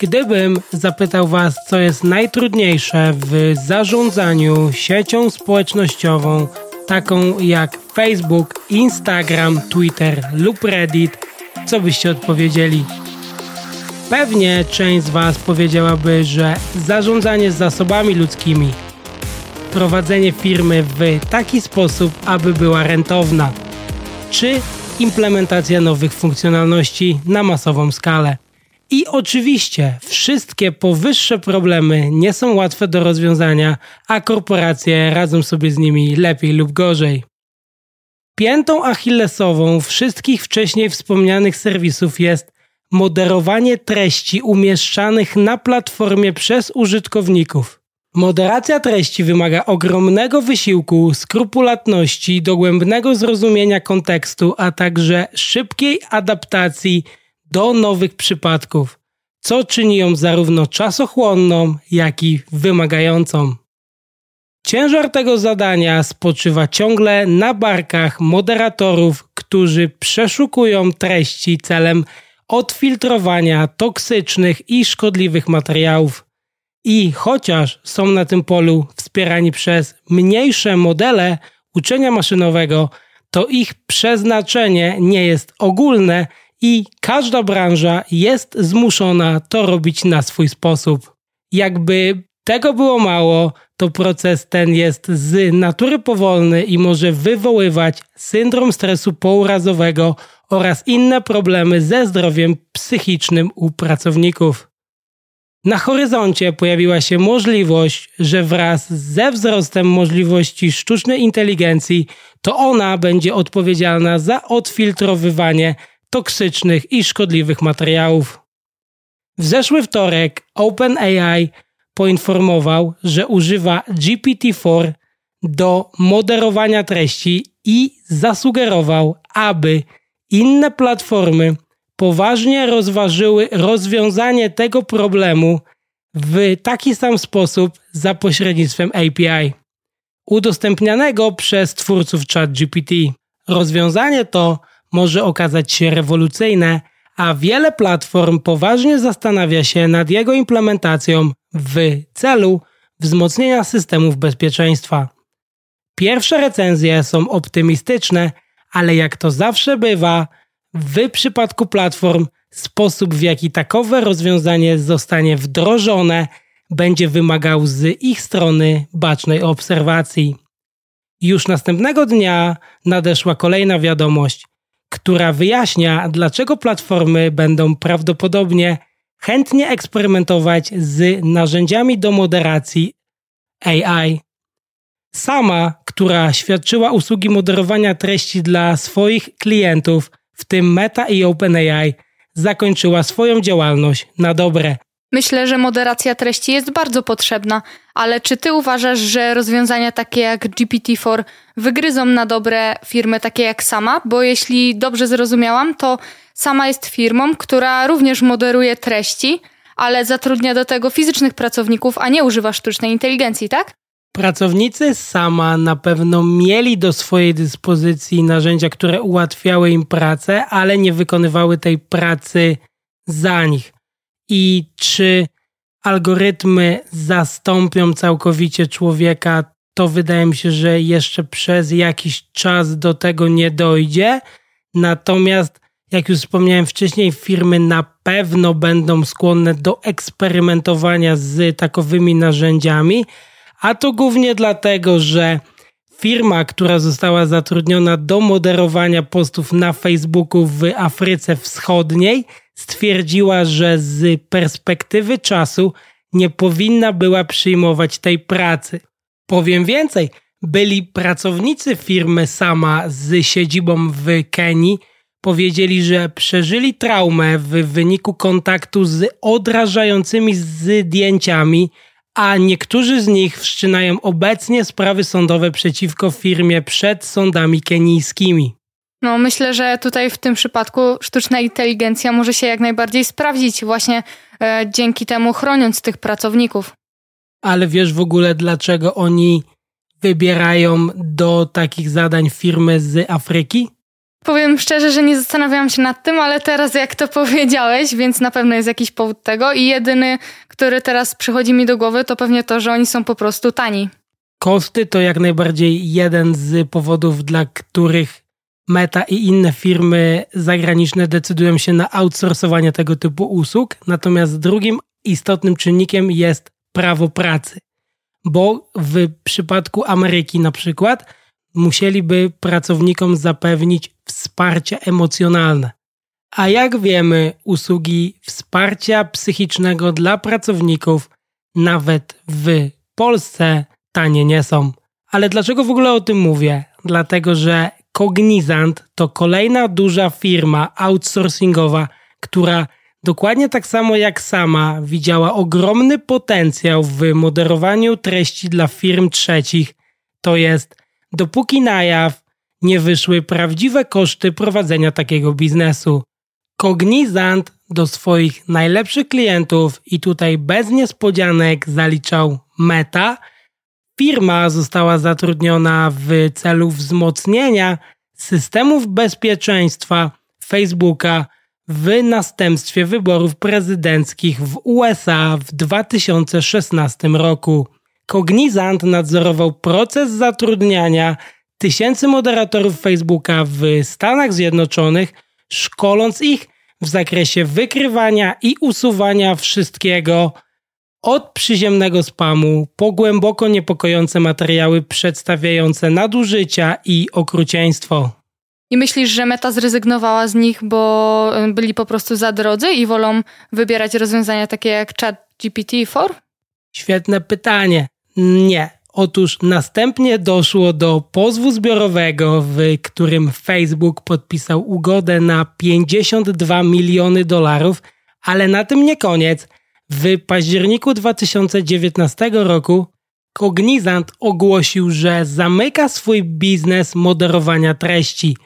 Gdybym zapytał Was, co jest najtrudniejsze w zarządzaniu siecią społecznościową, taką jak Facebook, Instagram, Twitter lub Reddit, co byście odpowiedzieli? Pewnie część z Was powiedziałaby, że zarządzanie zasobami ludzkimi, prowadzenie firmy w taki sposób, aby była rentowna, czy implementacja nowych funkcjonalności na masową skalę. I oczywiście wszystkie powyższe problemy nie są łatwe do rozwiązania, a korporacje radzą sobie z nimi lepiej lub gorzej. Piętą achillesową wszystkich wcześniej wspomnianych serwisów jest moderowanie treści umieszczanych na platformie przez użytkowników. Moderacja treści wymaga ogromnego wysiłku, skrupulatności, dogłębnego zrozumienia kontekstu, a także szybkiej adaptacji do nowych przypadków, co czyni ją zarówno czasochłonną, jak i wymagającą. Ciężar tego zadania spoczywa ciągle na barkach moderatorów, którzy przeszukują treści celem odfiltrowania toksycznych i szkodliwych materiałów. I chociaż są na tym polu wspierani przez mniejsze modele uczenia maszynowego, to ich przeznaczenie nie jest ogólne i każda branża jest zmuszona to robić na swój sposób. Jakby tego było mało, to proces ten jest z natury powolny i może wywoływać syndrom stresu pourazowego oraz inne problemy ze zdrowiem psychicznym u pracowników. Na horyzoncie pojawiła się możliwość, że wraz ze wzrostem możliwości sztucznej inteligencji, to ona będzie odpowiedzialna za odfiltrowywanie toksycznych i szkodliwych materiałów. W zeszły wtorek OpenAI poinformował, że używa GPT-4 do moderowania treści i zasugerował, aby inne platformy poważnie rozważyły rozwiązanie tego problemu w taki sam sposób za pośrednictwem API, udostępnianego przez twórców ChatGPT. Rozwiązanie to może okazać się rewolucyjne, a wiele platform poważnie zastanawia się nad jego implementacją w celu wzmocnienia systemów bezpieczeństwa. Pierwsze recenzje są optymistyczne, ale jak to zawsze bywa, w przypadku platform sposób w jaki takowe rozwiązanie zostanie wdrożone będzie wymagał z ich strony bacznej obserwacji. Już następnego dnia nadeszła kolejna wiadomość, która wyjaśnia, dlaczego platformy będą prawdopodobnie chętnie eksperymentować z narzędziami do moderacji AI. Sama, która świadczyła usługi moderowania treści dla swoich klientów, w tym Meta i OpenAI, zakończyła swoją działalność na dobre. Myślę, że moderacja treści jest bardzo potrzebna, ale czy ty uważasz, że rozwiązania takie jak GPT-4 wygryzą na dobre firmy takie jak sama? Bo jeśli dobrze zrozumiałam, to sama jest firmą, która również moderuje treści, ale zatrudnia do tego fizycznych pracowników, a nie używa sztucznej inteligencji, tak? Pracownicy sama na pewno mieli do swojej dyspozycji narzędzia, które ułatwiały im pracę, ale nie wykonywały tej pracy za nich. I czy algorytmy zastąpią całkowicie człowieka, to wydaje mi się, że jeszcze przez jakiś czas do tego nie dojdzie. Natomiast, jak już wspomniałem wcześniej, firmy na pewno będą skłonne do eksperymentowania z takowymi narzędziami, a to głównie dlatego, że firma, która została zatrudniona do moderowania postów na Facebooku w Afryce Wschodniej, stwierdziła, że z perspektywy czasu nie powinna była przyjmować tej pracy. Powiem więcej, byli pracownicy firmy sama z siedzibą w Kenii, powiedzieli, że przeżyli traumę w wyniku kontaktu z odrażającymi zdjęciami, a niektórzy z nich wszczynają obecnie sprawy sądowe przeciwko firmie przed sądami kenijskimi. No, myślę, że tutaj w tym przypadku sztuczna inteligencja może się jak najbardziej sprawdzić, właśnie e, dzięki temu chroniąc tych pracowników. Ale wiesz w ogóle, dlaczego oni wybierają do takich zadań firmy z Afryki? Powiem szczerze, że nie zastanawiałam się nad tym, ale teraz jak to powiedziałeś, więc na pewno jest jakiś powód tego i jedyny, który teraz przychodzi mi do głowy, to pewnie to, że oni są po prostu tani. Koszty to jak najbardziej jeden z powodów, dla których Meta i inne firmy zagraniczne decydują się na outsourcowanie tego typu usług. Natomiast drugim istotnym czynnikiem jest prawo pracy, bo w przypadku Ameryki na przykład musieliby pracownikom zapewnić wsparcie emocjonalne. A jak wiemy, usługi wsparcia psychicznego dla pracowników nawet w Polsce tanie nie są. Ale dlaczego w ogóle o tym mówię? Dlatego, że Cognizant to kolejna duża firma outsourcingowa, która dokładnie tak samo jak sama widziała ogromny potencjał w moderowaniu treści dla firm trzecich. To jest, dopóki na jaw nie wyszły prawdziwe koszty prowadzenia takiego biznesu. Cognizant do swoich najlepszych klientów i tutaj bez niespodzianek zaliczał Meta. Firma została zatrudniona w celu wzmocnienia systemów bezpieczeństwa Facebooka w następstwie wyborów prezydenckich w USA w 2016 roku. Cognizant nadzorował proces zatrudniania tysięcy moderatorów Facebooka w Stanach Zjednoczonych, szkoląc ich w zakresie wykrywania i usuwania wszystkiego od przyziemnego spamu po głęboko niepokojące materiały przedstawiające nadużycia i okrucieństwo. I myślisz, że Meta zrezygnowała z nich, bo y, byli po prostu za drodzy i wolą wybierać rozwiązania takie jak ChatGPT-4? Świetne pytanie. Nie. Otóż następnie doszło do pozwu zbiorowego, w którym Facebook podpisał ugodę na 52 miliony dolarów, ale na tym nie koniec. W październiku 2019 roku Cognizant ogłosił, że zamyka swój biznes moderowania treści.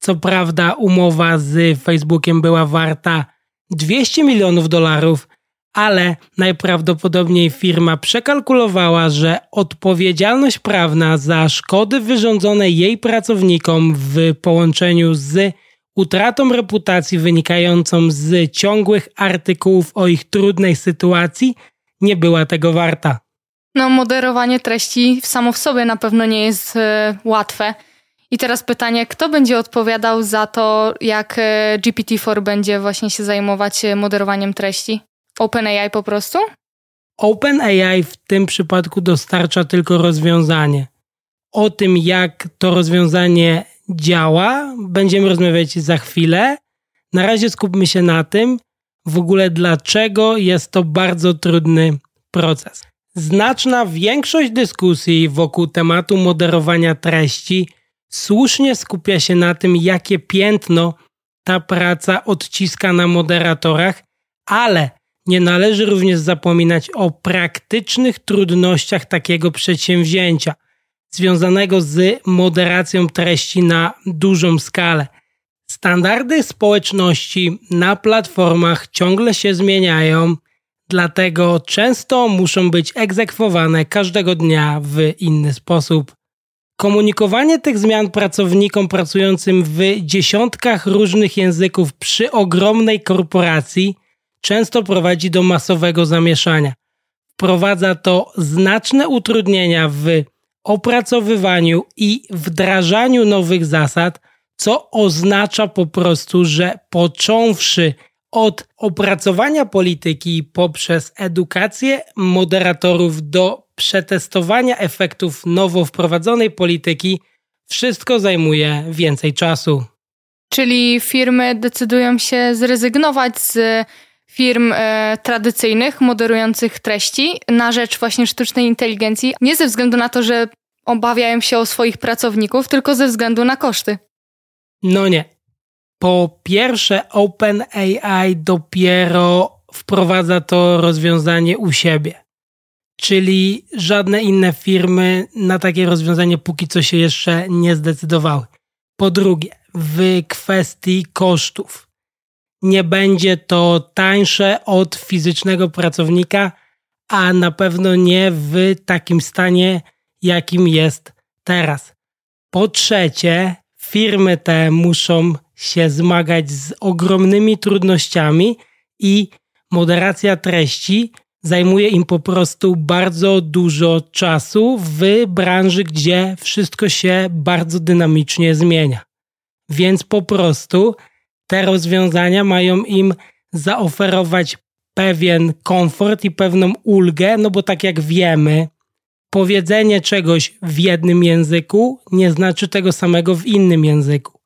Co prawda, umowa z Facebookiem była warta 200 milionów dolarów, ale najprawdopodobniej firma przekalkulowała, że odpowiedzialność prawna za szkody wyrządzone jej pracownikom w połączeniu z utratą reputacji wynikającą z ciągłych artykułów o ich trudnej sytuacji nie była tego warta. No, moderowanie treści samo w sobie na pewno nie jest e, łatwe. I teraz pytanie, kto będzie odpowiadał za to, jak e, GPT-4 będzie właśnie się zajmować e, moderowaniem treści? OpenAI po prostu? OpenAI w tym przypadku dostarcza tylko rozwiązanie. O tym, jak to rozwiązanie działa, będziemy rozmawiać za chwilę. Na razie skupmy się na tym, w ogóle dlaczego jest to bardzo trudny proces. Znaczna większość dyskusji wokół tematu moderowania treści słusznie skupia się na tym, jakie piętno ta praca odciska na moderatorach, ale nie należy również zapominać o praktycznych trudnościach takiego przedsięwzięcia – związanego z moderacją treści na dużą skalę. Standardy społeczności na platformach ciągle się zmieniają, dlatego często muszą być egzekwowane każdego dnia w inny sposób. Komunikowanie tych zmian pracownikom pracującym w dziesiątkach różnych języków przy ogromnej korporacji często prowadzi do masowego zamieszania. Wprowadza to znaczne utrudnienia w opracowywaniu i wdrażaniu nowych zasad, co oznacza po prostu, że począwszy od opracowania polityki poprzez edukację moderatorów do przetestowania efektów nowo wprowadzonej polityki, wszystko zajmuje więcej czasu. Czyli firmy decydują się zrezygnować z firm e, tradycyjnych, moderujących treści na rzecz właśnie sztucznej inteligencji, nie ze względu na to, że obawiają się o swoich pracowników, tylko ze względu na koszty. No nie. Po pierwsze, OpenAI dopiero wprowadza to rozwiązanie u siebie. Czyli żadne inne firmy na takie rozwiązanie póki co się jeszcze nie zdecydowały. Po drugie, w kwestii kosztów nie będzie to tańsze od fizycznego pracownika, a na pewno nie w takim stanie, jakim jest teraz. Po trzecie, firmy te muszą się zmagać z ogromnymi trudnościami i moderacja treści zajmuje im po prostu bardzo dużo czasu w branży, gdzie wszystko się bardzo dynamicznie zmienia. Więc po prostu te rozwiązania mają im zaoferować pewien komfort i pewną ulgę, no bo tak jak wiemy, powiedzenie czegoś w jednym języku nie znaczy tego samego w innym języku.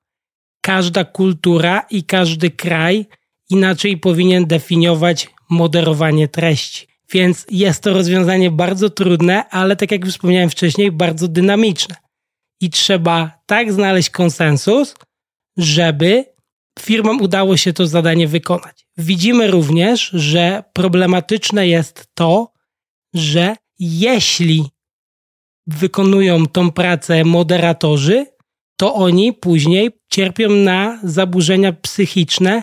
Każda kultura i każdy kraj inaczej powinien definiować moderowanie treści. Więc jest to rozwiązanie bardzo trudne, ale tak jak wspomniałem wcześniej, bardzo dynamiczne. I trzeba tak znaleźć konsensus, żeby firmom udało się to zadanie wykonać. Widzimy również, że problematyczne jest to, że jeśli wykonują tą pracę moderatorzy, to oni później cierpią na zaburzenia psychiczne.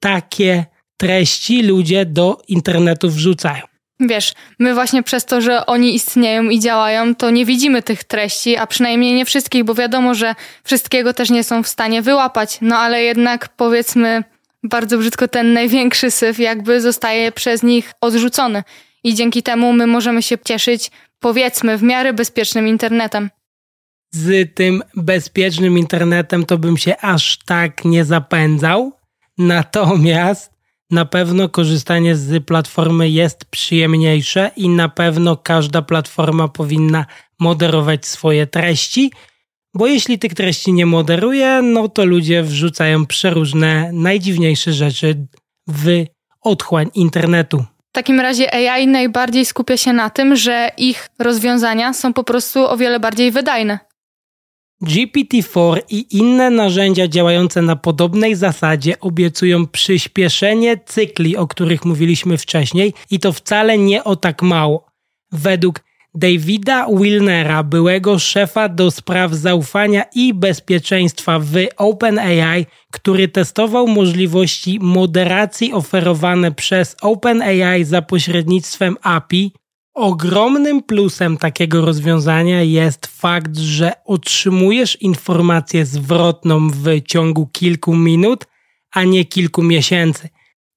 Takie treści ludzie do internetu wrzucają. Wiesz, my właśnie przez to, że oni istnieją i działają, to nie widzimy tych treści, a przynajmniej nie wszystkich, bo wiadomo, że wszystkiego też nie są w stanie wyłapać. No ale jednak powiedzmy bardzo brzydko ten największy syf jakby zostaje przez nich odrzucony. I dzięki temu my możemy się cieszyć, powiedzmy, w miarę bezpiecznym internetem. Z tym bezpiecznym internetem to bym się aż tak nie zapędzał. Natomiast na pewno korzystanie z platformy jest przyjemniejsze i na pewno każda platforma powinna moderować swoje treści, bo jeśli tych treści nie moderuje, no to ludzie wrzucają przeróżne, najdziwniejsze rzeczy w otchłań internetu. W takim razie AI najbardziej skupia się na tym, że ich rozwiązania są po prostu o wiele bardziej wydajne. GPT-4 i inne narzędzia działające na podobnej zasadzie obiecują przyspieszenie cykli, o których mówiliśmy wcześniej, i to wcale nie o tak mało. Według Davida Wilnera, byłego szefa do spraw zaufania i bezpieczeństwa w OpenAI, który testował możliwości moderacji oferowane przez OpenAI za pośrednictwem API, Ogromnym plusem takiego rozwiązania jest fakt, że otrzymujesz informację zwrotną w ciągu kilku minut, a nie kilku miesięcy.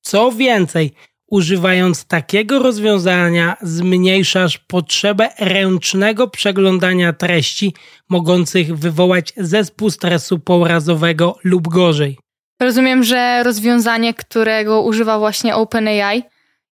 Co więcej, używając takiego rozwiązania zmniejszasz potrzebę ręcznego przeglądania treści mogących wywołać zespół stresu pourazowego lub gorzej. Rozumiem, że rozwiązanie, którego używa właśnie OpenAI,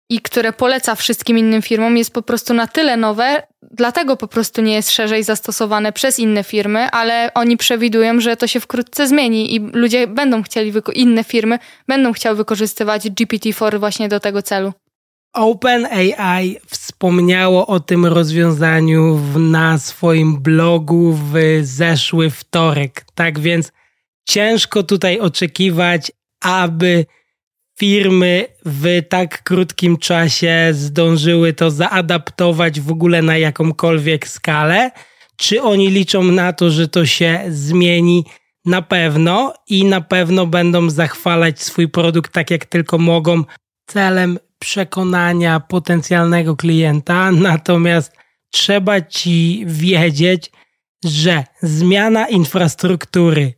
i które poleca wszystkim innym firmom, jest po prostu na tyle nowe, dlatego po prostu nie jest szerzej zastosowane przez inne firmy, ale oni przewidują, że to się wkrótce zmieni i ludzie będą chcieli, inne firmy będą chciały wykorzystywać GPT-4 właśnie do tego celu. OpenAI wspomniało o tym rozwiązaniu na swoim blogu w zeszły wtorek. Tak więc ciężko tutaj oczekiwać, aby firmy w tak krótkim czasie zdążyły to zaadaptować w ogóle na jakąkolwiek skalę? Czy oni liczą na to, że to się zmieni? Na pewno i na pewno będą zachwalać swój produkt tak jak tylko mogą, celem przekonania potencjalnego klienta. Natomiast trzeba ci wiedzieć, że zmiana infrastruktury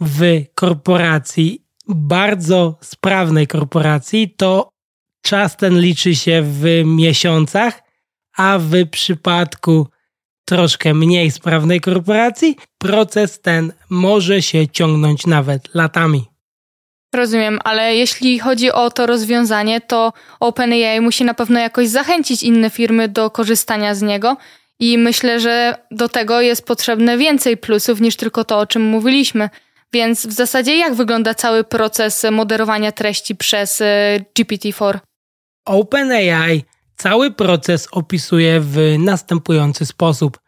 w korporacji bardzo sprawnej korporacji, to czas ten liczy się w miesiącach, a w przypadku troszkę mniej sprawnej korporacji, proces ten może się ciągnąć nawet latami. Rozumiem, ale jeśli chodzi o to rozwiązanie, to OpenAI musi na pewno jakoś zachęcić inne firmy do korzystania z niego i myślę, że do tego jest potrzebne więcej plusów niż tylko to, o czym mówiliśmy. Więc w zasadzie jak wygląda cały proces moderowania treści przez e, GPT-4? OpenAI cały proces opisuje w następujący sposób.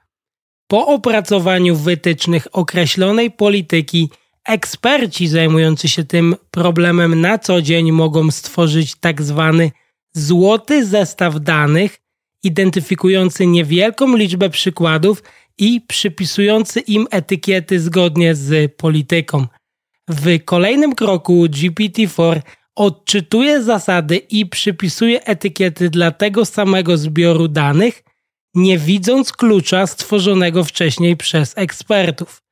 Po opracowaniu wytycznych określonej polityki, eksperci zajmujący się tym problemem na co dzień mogą stworzyć tak zwany złoty zestaw danych, identyfikujący niewielką liczbę przykładów i przypisujący im etykiety zgodnie z polityką. W kolejnym kroku GPT-4 odczytuje zasady i przypisuje etykiety dla tego samego zbioru danych, nie widząc klucza stworzonego wcześniej przez ekspertów.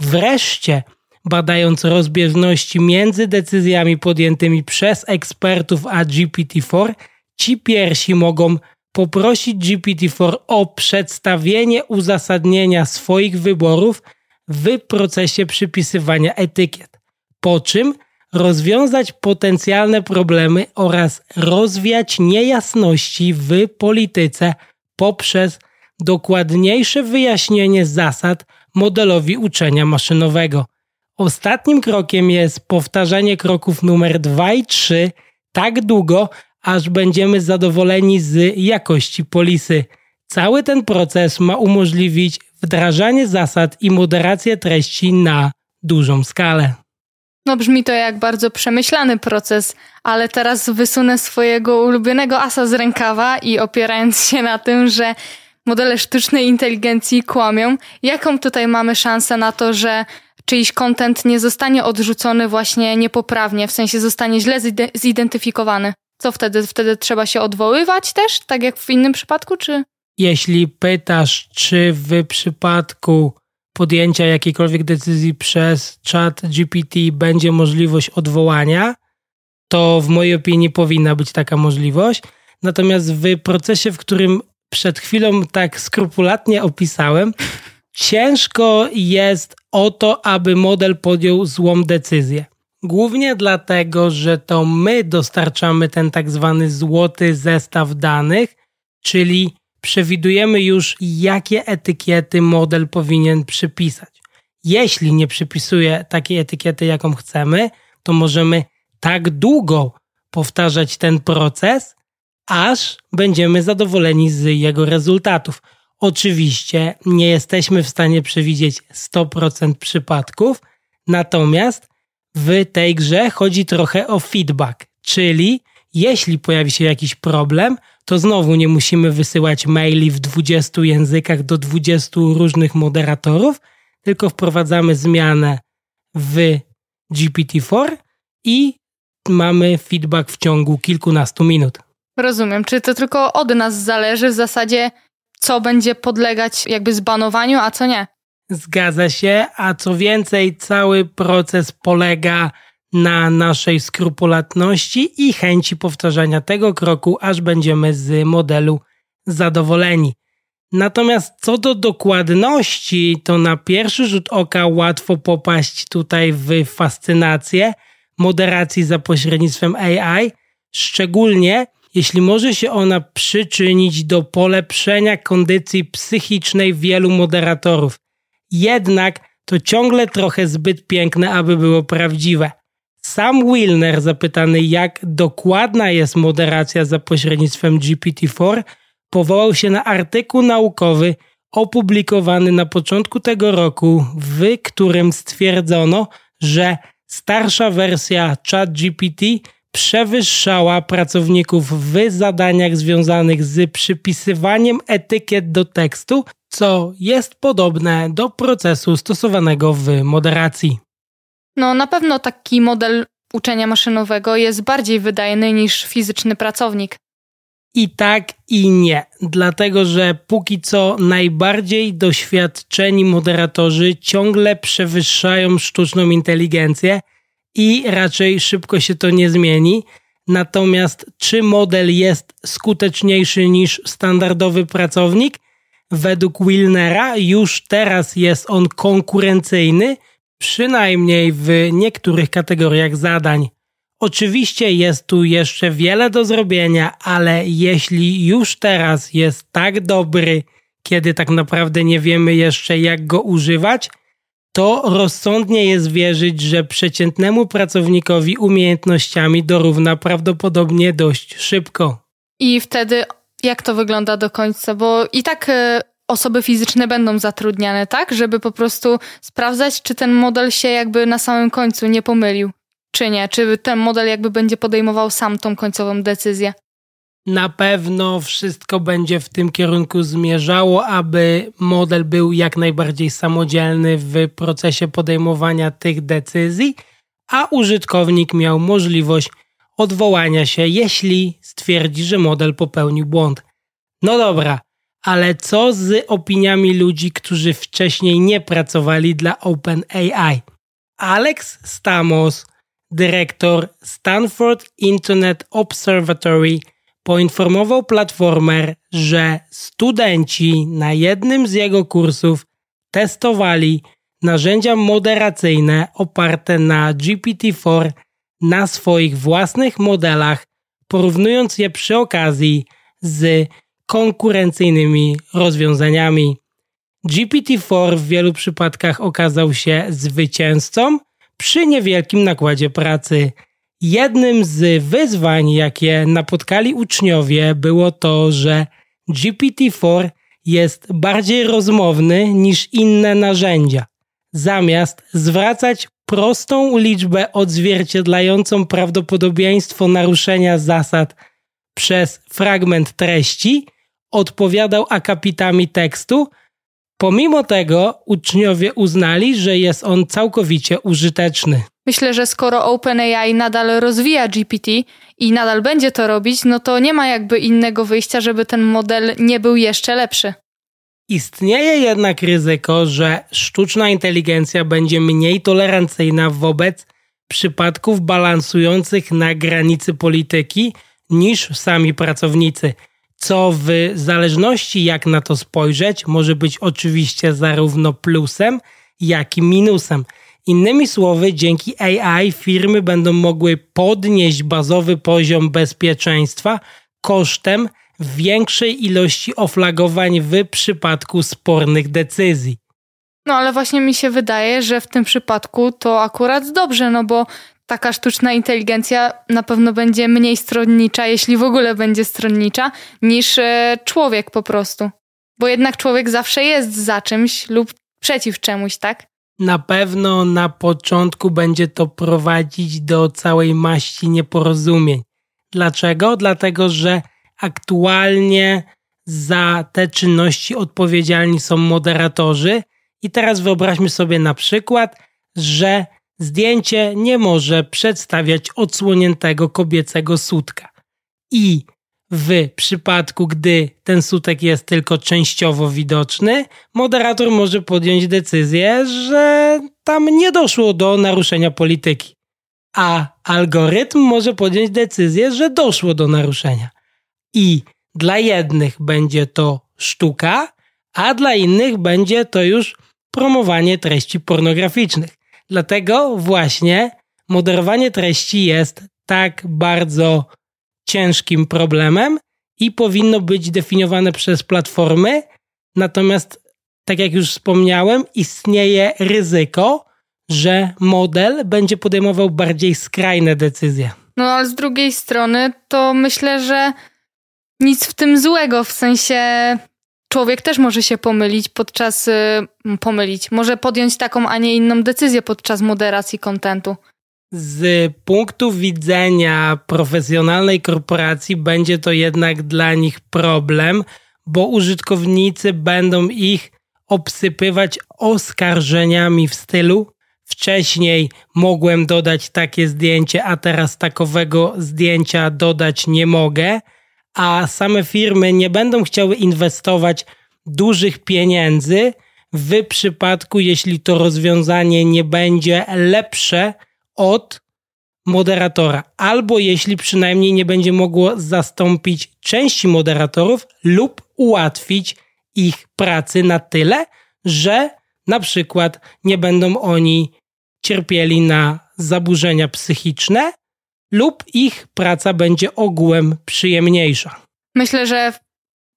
Wreszcie badając rozbieżności między decyzjami podjętymi przez ekspertów a GPT-4, ci pierwsi mogą poprosić GPT-4 o przedstawienie uzasadnienia swoich wyborów w procesie przypisywania etykiet, po czym rozwiązać potencjalne problemy oraz rozwiać niejasności w polityce poprzez dokładniejsze wyjaśnienie zasad modelowi uczenia maszynowego. Ostatnim krokiem jest powtarzanie kroków numer 2 i 3 tak długo, aż będziemy zadowoleni z jakości polisy. Cały ten proces ma umożliwić wdrażanie zasad i moderację treści na dużą skalę. No brzmi to jak bardzo przemyślany proces, ale teraz wysunę swojego ulubionego asa z rękawa i opierając się na tym, że modele sztucznej inteligencji kłamią, jaką tutaj mamy szansę na to, że czyjś kontent nie zostanie odrzucony właśnie niepoprawnie, w sensie zostanie źle zidentyfikowany? Co wtedy? Wtedy trzeba się odwoływać też, tak jak w innym przypadku, czy? Jeśli pytasz, czy w przypadku podjęcia jakiejkolwiek decyzji przez chat GPT będzie możliwość odwołania, to w mojej opinii powinna być taka możliwość. Natomiast w procesie, w którym przed chwilą tak skrupulatnie opisałem, ciężko jest o to, aby model podjął złą decyzję. Głównie dlatego, że to my dostarczamy ten tak zwany złoty zestaw danych, czyli przewidujemy już, jakie etykiety model powinien przypisać. Jeśli nie przypisuje takiej etykiety, jaką chcemy, to możemy tak długo powtarzać ten proces, aż będziemy zadowoleni z jego rezultatów. Oczywiście nie jesteśmy w stanie przewidzieć 100% przypadków, natomiast w tej grze chodzi trochę o feedback, czyli jeśli pojawi się jakiś problem, to znowu nie musimy wysyłać maili w 20 językach do 20 różnych moderatorów, tylko wprowadzamy zmianę w GPT-4 i mamy feedback w ciągu kilkunastu minut. Rozumiem. Czy to tylko od nas zależy w zasadzie, co będzie podlegać jakby zbanowaniu, a co nie? Zgadza się, a co więcej, cały proces polega na naszej skrupulatności i chęci powtarzania tego kroku, aż będziemy z modelu zadowoleni. Natomiast co do dokładności, to na pierwszy rzut oka łatwo popaść tutaj w fascynację moderacji za pośrednictwem AI, szczególnie jeśli może się ona przyczynić do polepszenia kondycji psychicznej wielu moderatorów. Jednak to ciągle trochę zbyt piękne, aby było prawdziwe. Sam Wilner, zapytany jak dokładna jest moderacja za pośrednictwem GPT-4, powołał się na artykuł naukowy opublikowany na początku tego roku, w którym stwierdzono, że starsza wersja ChatGPT przewyższała pracowników w zadaniach związanych z przypisywaniem etykiet do tekstu, co jest podobne do procesu stosowanego w moderacji. No, na pewno taki model uczenia maszynowego jest bardziej wydajny niż fizyczny pracownik. I tak, i nie, dlatego że póki co najbardziej doświadczeni moderatorzy ciągle przewyższają sztuczną inteligencję i raczej szybko się to nie zmieni. Natomiast czy model jest skuteczniejszy niż standardowy pracownik? Według Wilnera już teraz jest on konkurencyjny, przynajmniej w niektórych kategoriach zadań. Oczywiście jest tu jeszcze wiele do zrobienia, ale jeśli już teraz jest tak dobry, kiedy tak naprawdę nie wiemy jeszcze jak go używać, to rozsądnie jest wierzyć, że przeciętnemu pracownikowi umiejętnościami dorówna prawdopodobnie dość szybko. I wtedy jak to wygląda do końca? Bo i tak e, osoby fizyczne będą zatrudniane, tak? Żeby po prostu sprawdzać, czy ten model się jakby na samym końcu nie pomylił, czy nie. Czy ten model jakby będzie podejmował sam tą końcową decyzję. Na pewno wszystko będzie w tym kierunku zmierzało, aby model był jak najbardziej samodzielny w procesie podejmowania tych decyzji, a użytkownik miał możliwość odwołania się, jeśli stwierdzi, że model popełnił błąd. No dobra, ale co z opiniami ludzi, którzy wcześniej nie pracowali dla OpenAI? Alex Stamos, dyrektor Stanford Internet Observatory, poinformował Platformer, że studenci na jednym z jego kursów testowali narzędzia moderacyjne oparte na GPT-4 na swoich własnych modelach, porównując je przy okazji z konkurencyjnymi rozwiązaniami. GPT-4 w wielu przypadkach okazał się zwycięzcą przy niewielkim nakładzie pracy. Jednym z wyzwań, jakie napotkali uczniowie, było to, że GPT-4 jest bardziej rozmowny niż inne narzędzia. Zamiast zwracać prostą liczbę odzwierciedlającą prawdopodobieństwo naruszenia zasad przez fragment treści, odpowiadał akapitami tekstu. Pomimo tego uczniowie uznali, że jest on całkowicie użyteczny. Myślę, że skoro OpenAI nadal rozwija GPT i nadal będzie to robić, no to nie ma jakby innego wyjścia, żeby ten model nie był jeszcze lepszy. Istnieje jednak ryzyko, że sztuczna inteligencja będzie mniej tolerancyjna wobec przypadków balansujących na granicy polityki niż sami pracownicy, co w zależności jak na to spojrzeć, może być oczywiście zarówno plusem, jak i minusem. Innymi słowy, dzięki AI firmy będą mogły podnieść bazowy poziom bezpieczeństwa kosztem większej ilości oflagowań w przypadku spornych decyzji. No ale właśnie mi się wydaje, że w tym przypadku to akurat dobrze, no bo taka sztuczna inteligencja na pewno będzie mniej stronnicza, jeśli w ogóle będzie stronnicza, niż e, człowiek po prostu. Bo jednak człowiek zawsze jest za czymś lub przeciw czemuś, tak? Na pewno na początku będzie to prowadzić do całej maści nieporozumień. Dlaczego? Dlatego, że aktualnie za te czynności odpowiedzialni są moderatorzy. I teraz wyobraźmy sobie na przykład, że zdjęcie nie może przedstawiać odsłoniętego kobiecego sutka. I w przypadku, gdy ten sutek jest tylko częściowo widoczny, moderator może podjąć decyzję, że tam nie doszło do naruszenia polityki. A algorytm może podjąć decyzję, że doszło do naruszenia. I dla jednych będzie to sztuka, a dla innych będzie to już promowanie treści pornograficznych. Dlatego właśnie moderowanie treści jest tak bardzo ciężkim problemem i powinno być definiowane przez platformy. Natomiast, tak jak już wspomniałem, istnieje ryzyko, że model będzie podejmował bardziej skrajne decyzje. No ale z drugiej strony, to myślę, że nic w tym złego, w sensie człowiek też może się pomylić podczas, y, pomylić, może podjąć taką, a nie inną decyzję podczas moderacji kontentu. Z punktu widzenia profesjonalnej korporacji będzie to jednak dla nich problem, bo użytkownicy będą ich obsypywać oskarżeniami w stylu wcześniej mogłem dodać takie zdjęcie, a teraz takowego zdjęcia dodać nie mogę a same firmy nie będą chciały inwestować dużych pieniędzy. W przypadku, jeśli to rozwiązanie nie będzie lepsze od moderatora, albo jeśli przynajmniej nie będzie mogło zastąpić części moderatorów lub ułatwić ich pracy na tyle, że na przykład nie będą oni cierpieli na zaburzenia psychiczne, lub ich praca będzie ogółem przyjemniejsza. Myślę, że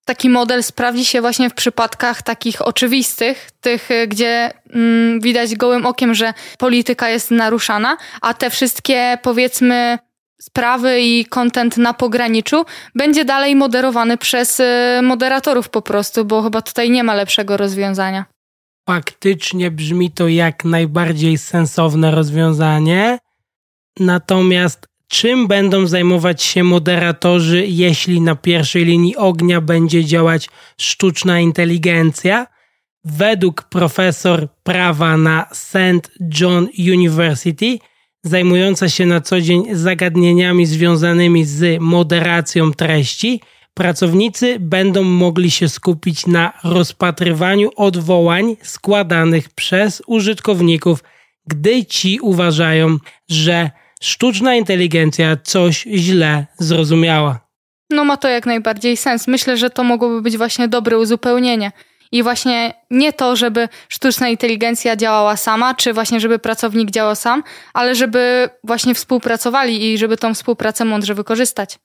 taki model sprawdzi się właśnie w przypadkach takich oczywistych, tych, y, gdzie mm, widać gołym okiem, że polityka jest naruszana, a te wszystkie powiedzmy sprawy i kontent na pograniczu będzie dalej moderowany przez y, moderatorów po prostu, bo chyba tutaj nie ma lepszego rozwiązania. Faktycznie brzmi to jak najbardziej sensowne rozwiązanie. Natomiast czym będą zajmować się moderatorzy, jeśli na pierwszej linii ognia będzie działać sztuczna inteligencja. Według profesor prawa na St. John University, zajmująca się na co dzień zagadnieniami związanymi z moderacją treści, pracownicy będą mogli się skupić na rozpatrywaniu odwołań składanych przez użytkowników gdy ci uważają, że sztuczna inteligencja coś źle zrozumiała. No ma to jak najbardziej sens. Myślę, że to mogłoby być właśnie dobre uzupełnienie. I właśnie nie to, żeby sztuczna inteligencja działała sama, czy właśnie żeby pracownik działał sam, ale żeby właśnie współpracowali i żeby tą współpracę mądrze wykorzystać.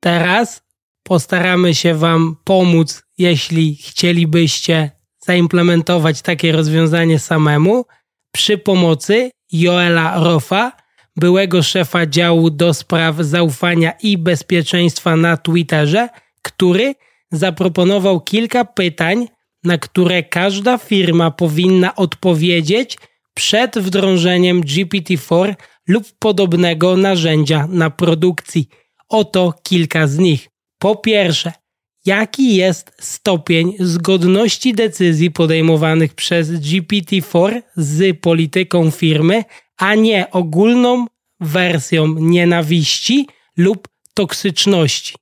Teraz postaramy się Wam pomóc, jeśli chcielibyście zaimplementować takie rozwiązanie samemu, przy pomocy Joela Rofa, byłego szefa działu do spraw zaufania i bezpieczeństwa na Twitterze, który zaproponował kilka pytań, na które każda firma powinna odpowiedzieć przed wdrożeniem GPT-4 lub podobnego narzędzia na produkcji. Oto kilka z nich. Po pierwsze, jaki jest stopień zgodności decyzji podejmowanych przez GPT-4 z polityką firmy, a nie ogólną wersją nienawiści lub toksyczności.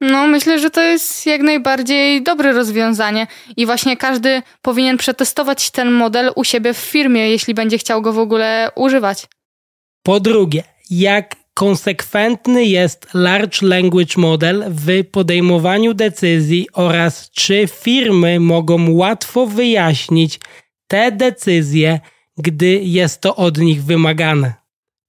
No, myślę, że to jest jak najbardziej dobre rozwiązanie i właśnie każdy powinien przetestować ten model u siebie w firmie, jeśli będzie chciał go w ogóle używać. Po drugie, jak konsekwentny jest Large Language Model w podejmowaniu decyzji oraz czy firmy mogą łatwo wyjaśnić te decyzje, gdy jest to od nich wymagane.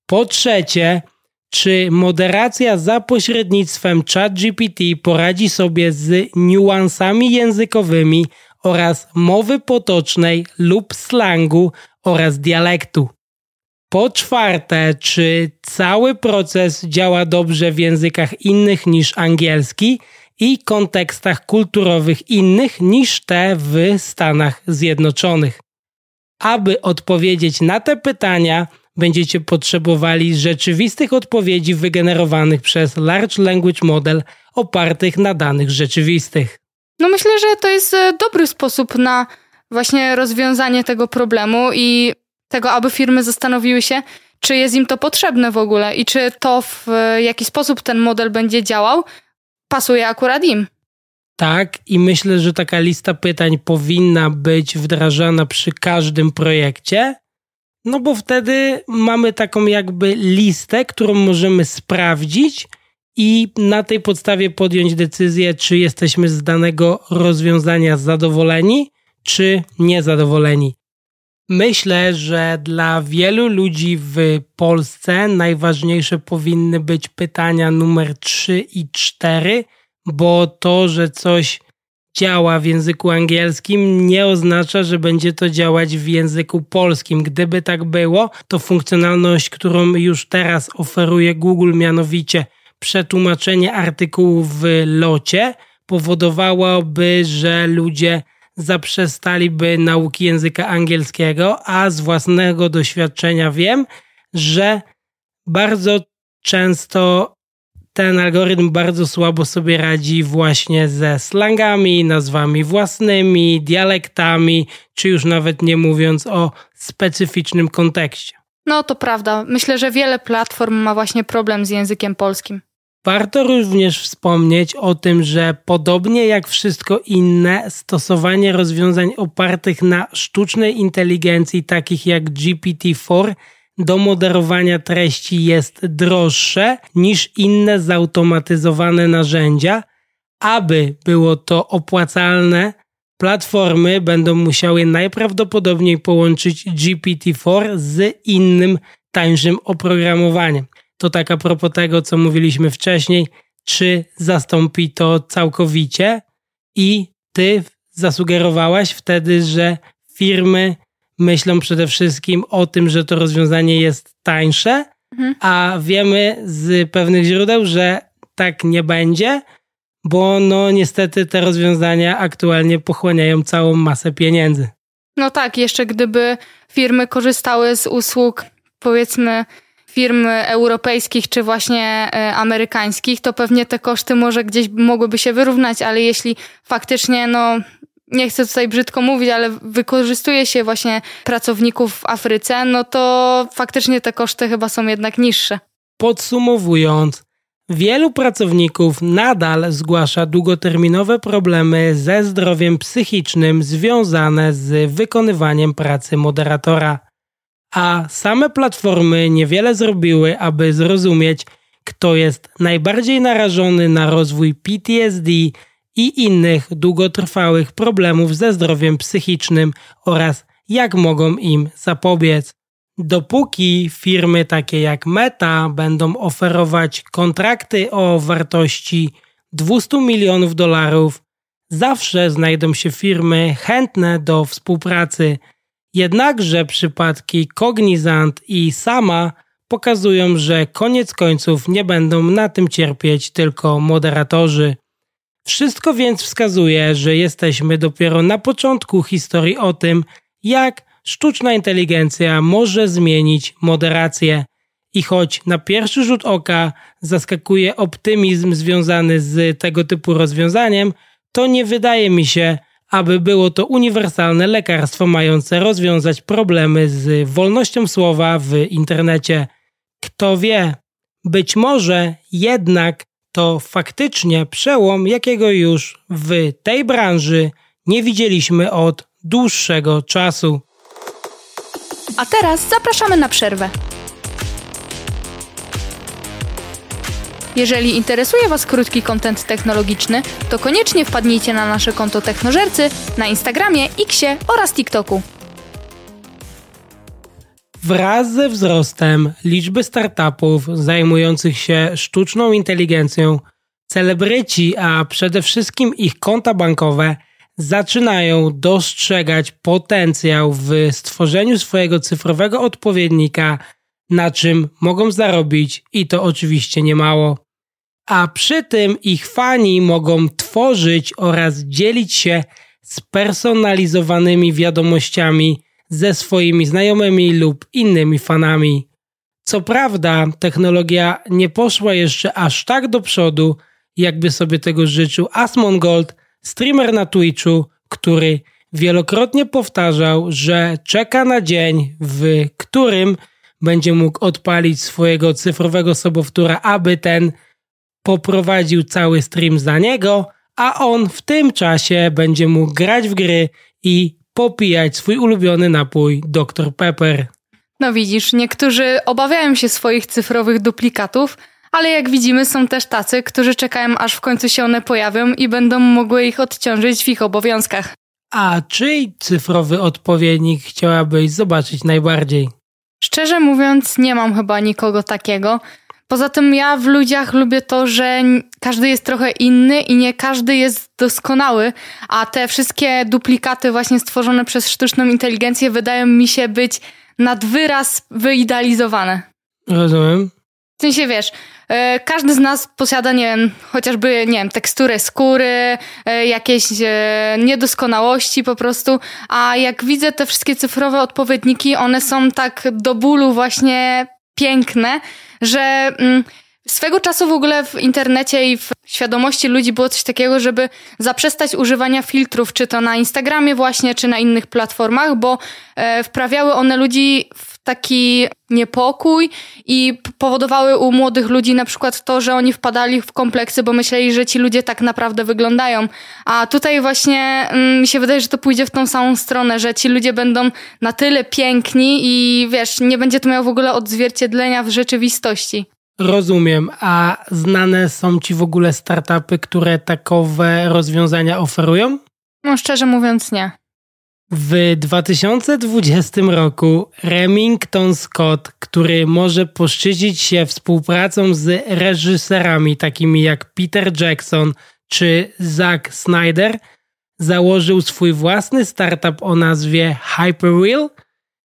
Po trzecie, czy moderacja za pośrednictwem ChatGPT poradzi sobie z niuansami językowymi oraz mowy potocznej lub slangu oraz dialektu. Po czwarte, czy cały proces działa dobrze w językach innych niż angielski i kontekstach kulturowych innych niż te w Stanach Zjednoczonych. Aby odpowiedzieć na te pytania, będziecie potrzebowali rzeczywistych odpowiedzi wygenerowanych przez Large Language Model opartych na danych rzeczywistych. No myślę, że to jest e, dobry sposób na właśnie rozwiązanie tego problemu i tego, aby firmy zastanowiły się, czy jest im to potrzebne w ogóle i czy to, w e, jaki sposób ten model będzie działał, pasuje akurat im. Tak, i myślę, że taka lista pytań powinna być wdrażana przy każdym projekcie, no bo wtedy mamy taką jakby listę, którą możemy sprawdzić i na tej podstawie podjąć decyzję, czy jesteśmy z danego rozwiązania zadowoleni, czy niezadowoleni. Myślę, że dla wielu ludzi w Polsce najważniejsze powinny być pytania numer 3 i 4, bo to, że coś działa w języku angielskim, nie oznacza, że będzie to działać w języku polskim. Gdyby tak było, to funkcjonalność, którą już teraz oferuje Google, mianowicie przetłumaczenie artykułów w locie, powodowałoby, że ludzie zaprzestaliby nauki języka angielskiego, a z własnego doświadczenia wiem, że bardzo często ten algorytm bardzo słabo sobie radzi właśnie ze slangami, nazwami własnymi, dialektami, czy już nawet nie mówiąc o specyficznym kontekście. No to prawda. Myślę, że wiele platform ma właśnie problem z językiem polskim. Warto również wspomnieć o tym, że podobnie jak wszystko inne, stosowanie rozwiązań opartych na sztucznej inteligencji, takich jak GPT-4, do moderowania treści jest droższe niż inne zautomatyzowane narzędzia. Aby było to opłacalne, platformy będą musiały najprawdopodobniej połączyć GPT-4 z innym, tańszym oprogramowaniem. To tak a propos tego, co mówiliśmy wcześniej, czy zastąpi to całkowicie i ty zasugerowałaś wtedy, że firmy myślą przede wszystkim o tym, że to rozwiązanie jest tańsze, mhm. a wiemy z pewnych źródeł, że tak nie będzie, bo no niestety te rozwiązania aktualnie pochłaniają całą masę pieniędzy. No tak, jeszcze gdyby firmy korzystały z usług powiedzmy firm europejskich czy właśnie e, amerykańskich, to pewnie te koszty może gdzieś mogłyby się wyrównać, ale jeśli faktycznie no nie chcę tutaj brzydko mówić, ale wykorzystuje się właśnie pracowników w Afryce, no to faktycznie te koszty chyba są jednak niższe. Podsumowując, wielu pracowników nadal zgłasza długoterminowe problemy ze zdrowiem psychicznym związane z wykonywaniem pracy moderatora. a same platformy niewiele zrobiły, aby zrozumieć, kto jest najbardziej narażony na rozwój PTSD i innych długotrwałych problemów ze zdrowiem psychicznym oraz jak mogą im zapobiec. Dopóki firmy takie jak Meta będą oferować kontrakty o wartości 200 milionów dolarów, zawsze znajdą się firmy chętne do współpracy. Jednakże przypadki Cognizant i Sama pokazują, że koniec końców nie będą na tym cierpieć tylko moderatorzy. Wszystko więc wskazuje, że jesteśmy dopiero na początku historii o tym, jak sztuczna inteligencja może zmienić moderację. I choć na pierwszy rzut oka zaskakuje optymizm związany z tego typu rozwiązaniem, to nie wydaje mi się, aby było to uniwersalne lekarstwo mające rozwiązać problemy z wolnością słowa w internecie. Kto wie, być może jednak to faktycznie przełom, jakiego już w tej branży nie widzieliśmy od dłuższego czasu. A teraz zapraszamy na przerwę. Jeżeli interesuje Was krótki kontent technologiczny, to koniecznie wpadnijcie na nasze konto Technożercy na Instagramie, Xie oraz TikToku. Wraz ze wzrostem liczby startupów zajmujących się sztuczną inteligencją, celebryci, a przede wszystkim ich konta bankowe zaczynają dostrzegać potencjał w stworzeniu swojego cyfrowego odpowiednika, na czym mogą zarobić i to oczywiście niemało. A przy tym ich fani mogą tworzyć oraz dzielić się spersonalizowanymi wiadomościami ze swoimi znajomymi lub innymi fanami. Co prawda, technologia nie poszła jeszcze aż tak do przodu, jakby sobie tego życzył Asmongold, streamer na Twitchu, który wielokrotnie powtarzał, że czeka na dzień, w którym będzie mógł odpalić swojego cyfrowego sobowtóra, aby ten poprowadził cały stream za niego, a on w tym czasie będzie mógł grać w gry i popijać swój ulubiony napój Dr Pepper. No widzisz, niektórzy obawiają się swoich cyfrowych duplikatów, ale jak widzimy są też tacy, którzy czekają aż w końcu się one pojawią i będą mogły ich odciążyć w ich obowiązkach. A czyj cyfrowy odpowiednik chciałabyś zobaczyć najbardziej? Szczerze mówiąc, nie mam chyba nikogo takiego. Poza tym ja w ludziach lubię to, że każdy jest trochę inny i nie każdy jest doskonały, a te wszystkie duplikaty właśnie stworzone przez sztuczną inteligencję wydają mi się być nad wyraz wyidealizowane. Rozumiem. W sensie wiesz, e, każdy z nas posiada, nie wiem, chociażby, nie wiem, teksturę skóry, e, jakieś e, niedoskonałości po prostu, a jak widzę te wszystkie cyfrowe odpowiedniki, one są tak do bólu właśnie piękne, że mm, swego czasu w ogóle w internecie i w świadomości ludzi było coś takiego, żeby zaprzestać używania filtrów, czy to na Instagramie właśnie, czy na innych platformach, bo e, wprawiały one ludzi w taki niepokój i powodowały u młodych ludzi na przykład to, że oni wpadali w kompleksy, bo myśleli, że ci ludzie tak naprawdę wyglądają. A tutaj właśnie mm, mi się wydaje, że to pójdzie w tą samą stronę, że ci ludzie będą na tyle piękni i wiesz, nie będzie to miało w ogóle odzwierciedlenia w rzeczywistości. Rozumiem. A znane są ci w ogóle startupy, które takowe rozwiązania oferują? No szczerze mówiąc nie. W 2020 roku Remington Scott, który może poszczycić się współpracą z reżyserami takimi jak Peter Jackson czy Zack Snyder, założył swój własny startup o nazwie Hyperreal –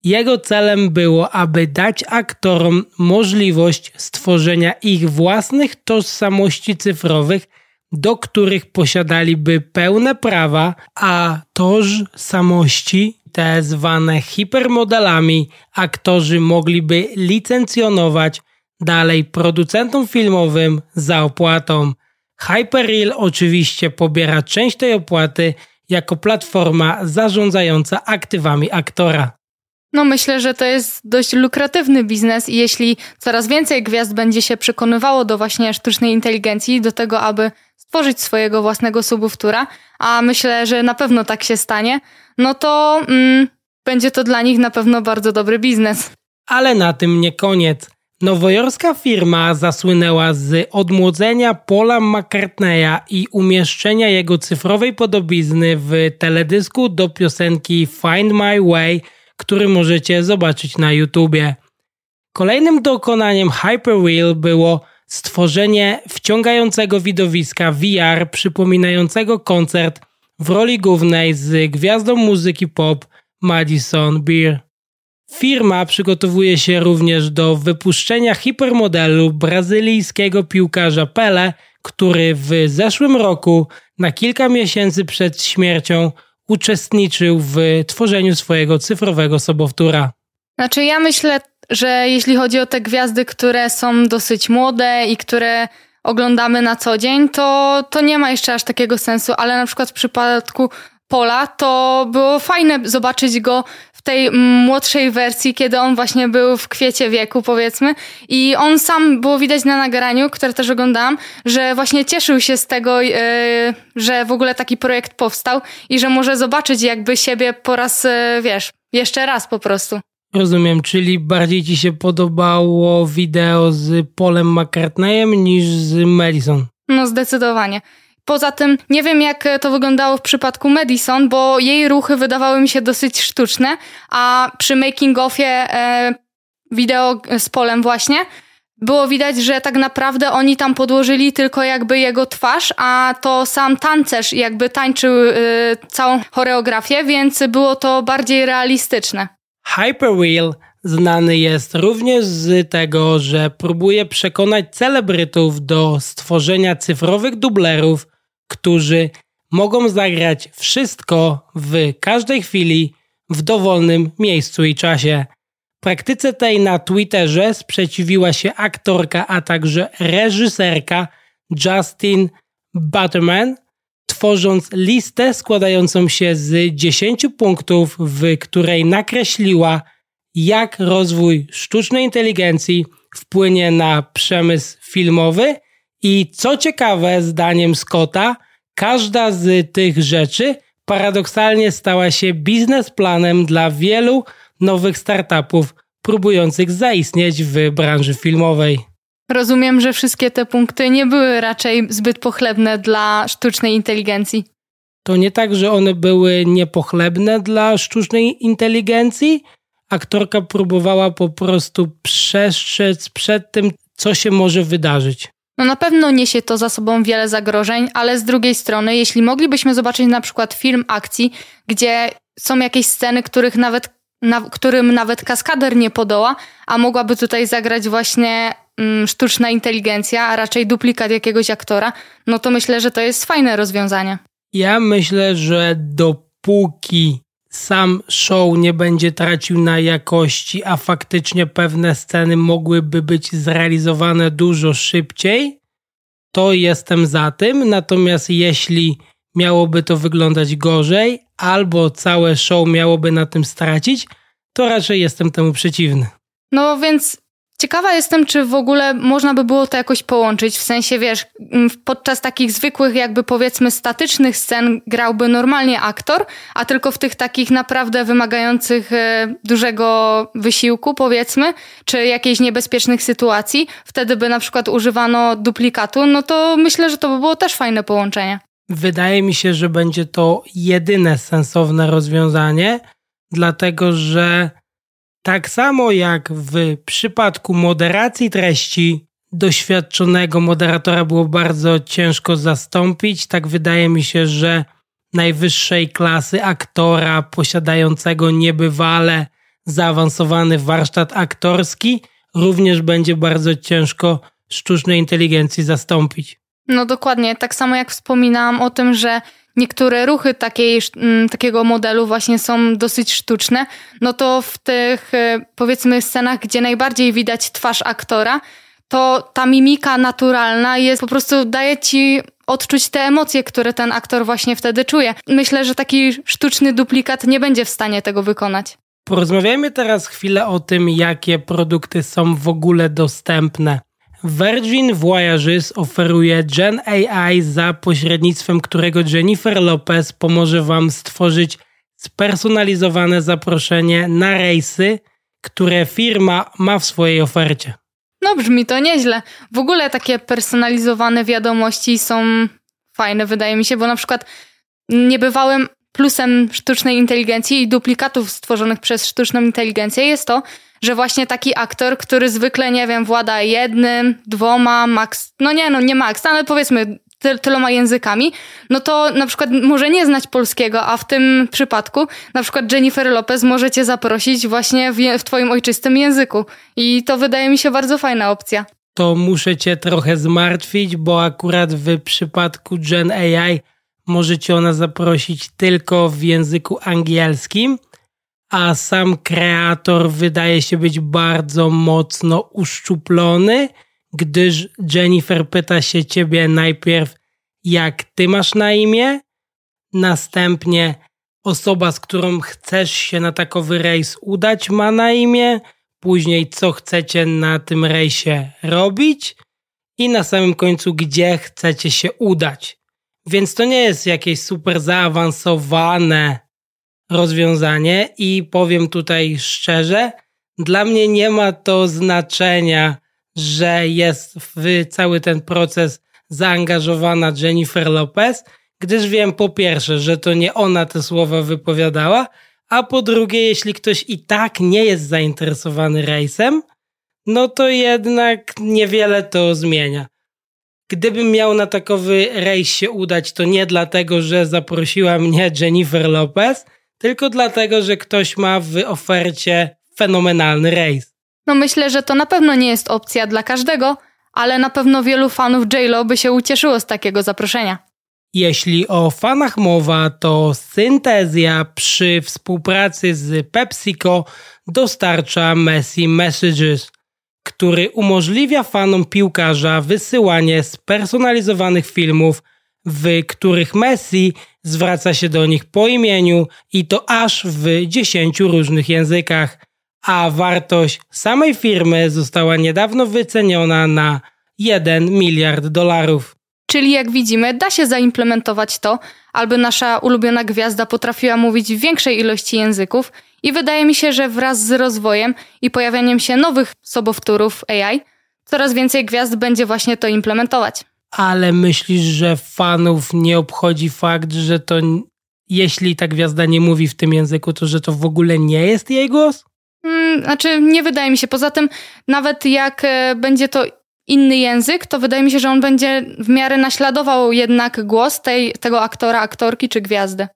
jego celem było, aby dać aktorom możliwość stworzenia ich własnych tożsamości cyfrowych, do których posiadaliby pełne prawa, a tożsamości, te zwane hipermodelami, aktorzy mogliby licencjonować dalej producentom filmowym za opłatą. Hyperreal oczywiście pobiera część tej opłaty jako platforma zarządzająca aktywami aktora. No myślę, że to jest dość lukratywny biznes i jeśli coraz więcej gwiazd będzie się przekonywało do właśnie sztucznej inteligencji, do tego, aby stworzyć swojego własnego subuftura, a myślę, że na pewno tak się stanie, no to mm, będzie to dla nich na pewno bardzo dobry biznes. Ale na tym nie koniec. Nowojorska firma zasłynęła z odmłodzenia Paula McCartneya i umieszczenia jego cyfrowej podobizny w teledysku do piosenki Find My Way, który możecie zobaczyć na YouTubie. Kolejnym dokonaniem Hyperreal było stworzenie wciągającego widowiska VR przypominającego koncert w roli głównej z gwiazdą muzyki pop Madison Beer. Firma przygotowuje się również do wypuszczenia hipermodelu brazylijskiego piłkarza Pele, który w zeszłym roku na kilka miesięcy przed śmiercią uczestniczył w tworzeniu swojego cyfrowego sobowtóra. Znaczy ja myślę, że jeśli chodzi o te gwiazdy, które są dosyć młode i które oglądamy na co dzień, to, to nie ma jeszcze aż takiego sensu, ale na przykład w przypadku Pola to było fajne zobaczyć go w tej młodszej wersji, kiedy on właśnie był w kwiecie wieku, powiedzmy. I on sam było widać na nagraniu, które też oglądałam, że właśnie cieszył się z tego, yy, że w ogóle taki projekt powstał i że może zobaczyć jakby siebie po raz, yy, wiesz, jeszcze raz po prostu. Rozumiem, czyli bardziej ci się podobało wideo z Polem McCartneyem niż z Madison. No zdecydowanie. Poza tym nie wiem, jak to wyglądało w przypadku Madison, bo jej ruchy wydawały mi się dosyć sztuczne, a przy making-offie e, wideo z Polem właśnie było widać, że tak naprawdę oni tam podłożyli tylko jakby jego twarz, a to sam tancerz jakby tańczył e, całą choreografię, więc było to bardziej realistyczne. Hyperreal znany jest również z tego, że próbuje przekonać celebrytów do stworzenia cyfrowych dublerów, którzy mogą zagrać wszystko w każdej chwili, w dowolnym miejscu i czasie. Praktyce tej na Twitterze sprzeciwiła się aktorka, a także reżyserka Justin Butterman, tworząc listę składającą się z 10 punktów, w której nakreśliła, jak rozwój sztucznej inteligencji wpłynie na przemysł filmowy i co ciekawe, zdaniem Scotta, każda z tych rzeczy paradoksalnie stała się biznesplanem dla wielu nowych startupów próbujących zaistnieć w branży filmowej. Rozumiem, że wszystkie te punkty nie były raczej zbyt pochlebne dla sztucznej inteligencji. To nie tak, że one były niepochlebne dla sztucznej inteligencji. Aktorka próbowała po prostu przestrzec przed tym, co się może wydarzyć. No na pewno niesie to za sobą wiele zagrożeń, ale z drugiej strony, jeśli moglibyśmy zobaczyć na przykład film akcji, gdzie są jakieś sceny, których nawet, na, którym nawet kaskader nie podoła, a mogłaby tutaj zagrać właśnie mm, sztuczna inteligencja, a raczej duplikat jakiegoś aktora, no to myślę, że to jest fajne rozwiązanie. Ja myślę, że dopóki sam show nie będzie tracił na jakości, a faktycznie pewne sceny mogłyby być zrealizowane dużo szybciej, to jestem za tym. Natomiast jeśli miałoby to wyglądać gorzej, albo całe show miałoby na tym stracić, to raczej jestem temu przeciwny. No więc Ciekawa jestem, czy w ogóle można by było to jakoś połączyć, w sensie, wiesz, podczas takich zwykłych, jakby powiedzmy statycznych scen grałby normalnie aktor, a tylko w tych takich naprawdę wymagających e, dużego wysiłku, powiedzmy, czy jakiejś niebezpiecznych sytuacji, wtedy by na przykład używano duplikatu, no to myślę, że to by było też fajne połączenie. Wydaje mi się, że będzie to jedyne sensowne rozwiązanie, dlatego że tak samo jak w przypadku moderacji treści, doświadczonego moderatora było bardzo ciężko zastąpić, tak wydaje mi się, że najwyższej klasy aktora posiadającego niebywale zaawansowany warsztat aktorski również będzie bardzo ciężko sztucznej inteligencji zastąpić. No dokładnie, tak samo jak wspominałam o tym, że niektóre ruchy takiej, mm, takiego modelu właśnie są dosyć sztuczne, no to w tych e, powiedzmy scenach, gdzie najbardziej widać twarz aktora, to ta mimika naturalna jest po prostu daje ci odczuć te emocje, które ten aktor właśnie wtedy czuje. Myślę, że taki sztuczny duplikat nie będzie w stanie tego wykonać. Porozmawiajmy teraz chwilę o tym, jakie produkty są w ogóle dostępne. Virgin Voyages oferuje Gen AI, za pośrednictwem którego Jennifer Lopez pomoże Wam stworzyć spersonalizowane zaproszenie na rejsy, które firma ma w swojej ofercie. No brzmi to nieźle. W ogóle takie personalizowane wiadomości są fajne, wydaje mi się, bo na przykład niebywałym plusem sztucznej inteligencji i duplikatów stworzonych przez sztuczną inteligencję jest to, że właśnie taki aktor, który zwykle, nie wiem, włada jednym, dwoma, max, no nie, no nie max, ale powiedzmy ty, tyloma językami, no to na przykład może nie znać polskiego, a w tym przypadku na przykład Jennifer Lopez możecie zaprosić właśnie w, w twoim ojczystym języku. I to wydaje mi się bardzo fajna opcja. To muszę cię trochę zmartwić, bo akurat w przypadku Gen AI możecie ona zaprosić tylko w języku angielskim, a sam kreator wydaje się być bardzo mocno uszczuplony, gdyż Jennifer pyta się ciebie najpierw, jak ty masz na imię, następnie osoba, z którą chcesz się na takowy rejs udać, ma na imię, później co chcecie na tym rejsie robić? I na samym końcu, gdzie chcecie się udać. Więc to nie jest jakieś super zaawansowane rozwiązanie i powiem tutaj szczerze, dla mnie nie ma to znaczenia, że jest w cały ten proces zaangażowana Jennifer Lopez, gdyż wiem po pierwsze, że to nie ona te słowa wypowiadała, a po drugie, jeśli ktoś i tak nie jest zainteresowany rejsem, no to jednak niewiele to zmienia. Gdybym miał na takowy rejs się udać, to nie dlatego, że zaprosiła mnie Jennifer Lopez, tylko dlatego, że ktoś ma w ofercie fenomenalny rejs. No myślę, że to na pewno nie jest opcja dla każdego, ale na pewno wielu fanów JLo by się ucieszyło z takiego zaproszenia. Jeśli o fanach mowa, to Syntezja przy współpracy z PepsiCo dostarcza Messi Messages, który umożliwia fanom piłkarza wysyłanie spersonalizowanych filmów, w których Messi zwraca się do nich po imieniu i to aż w 10 różnych językach, a wartość samej firmy została niedawno wyceniona na 1 miliard dolarów. Czyli jak widzimy, da się zaimplementować to, aby nasza ulubiona gwiazda potrafiła mówić w większej ilości języków i wydaje mi się, że wraz z rozwojem i pojawianiem się nowych sobowtórów AI, coraz więcej gwiazd będzie właśnie to implementować. Ale myślisz, że fanów nie obchodzi fakt, że to jeśli ta gwiazda nie mówi w tym języku, to że to w ogóle nie jest jej głos? Hmm, znaczy, nie wydaje mi się. Poza tym, nawet jak e, będzie to inny język, to wydaje mi się, że on będzie w miarę naśladował jednak głos tej, tego aktora, aktorki czy gwiazdy.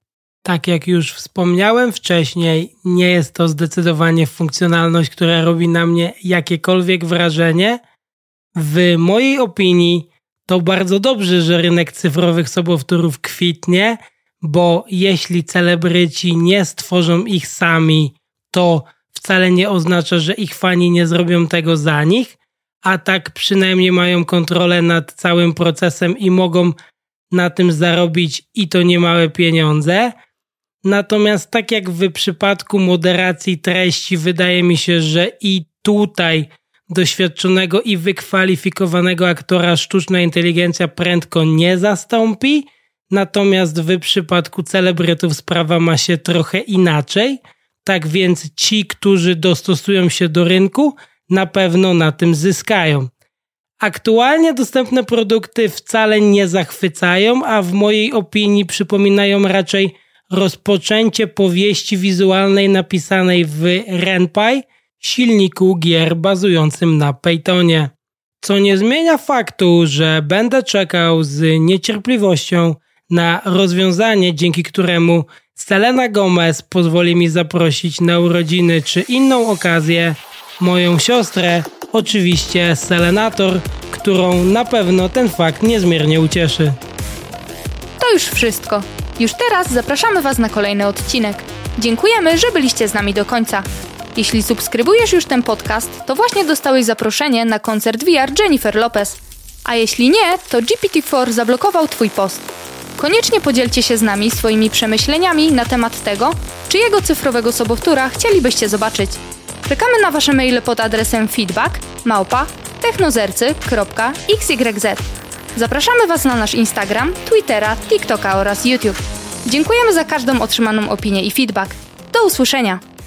Tak jak już wspomniałem wcześniej, nie jest to zdecydowanie funkcjonalność, która robi na mnie jakiekolwiek wrażenie. W mojej opinii to bardzo dobrze, że rynek cyfrowych sobowtórów kwitnie, bo jeśli celebryci nie stworzą ich sami, to wcale nie oznacza, że ich fani nie zrobią tego za nich, a tak przynajmniej mają kontrolę nad całym procesem i mogą na tym zarobić i to niemałe pieniądze. Natomiast tak jak w przypadku moderacji treści, wydaje mi się, że i tutaj doświadczonego i wykwalifikowanego aktora sztuczna inteligencja prędko nie zastąpi. Natomiast w przypadku celebrytów sprawa ma się trochę inaczej. Tak więc ci, którzy dostosują się do rynku, na pewno na tym zyskają. Aktualnie dostępne produkty wcale nie zachwycają, a w mojej opinii przypominają raczej rozpoczęcie powieści wizualnej napisanej w RenPy, silniku gier bazującym na Pythonie. Co nie zmienia faktu, że będę czekał z niecierpliwością na rozwiązanie, dzięki któremu Selena Gomez pozwoli mi zaprosić na urodziny czy inną okazję moją siostrę, oczywiście Selenator, którą na pewno ten fakt niezmiernie ucieszy. To już wszystko. Już teraz zapraszamy Was na kolejny odcinek. Dziękujemy, że byliście z nami do końca. Jeśli subskrybujesz już ten podcast, to właśnie dostałeś zaproszenie na koncert VR Jennifer Lopez. A jeśli nie, to GPT-4 zablokował Twój post. Koniecznie podzielcie się z nami swoimi przemyśleniami na temat tego, czyjego cyfrowego sobowtóra chcielibyście zobaczyć. Czekamy na Wasze maile pod adresem feedback małpa technozercy.xyz. Zapraszamy Was na nasz Instagram, Twittera, TikToka oraz YouTube. Dziękujemy za każdą otrzymaną opinię i feedback. Do usłyszenia!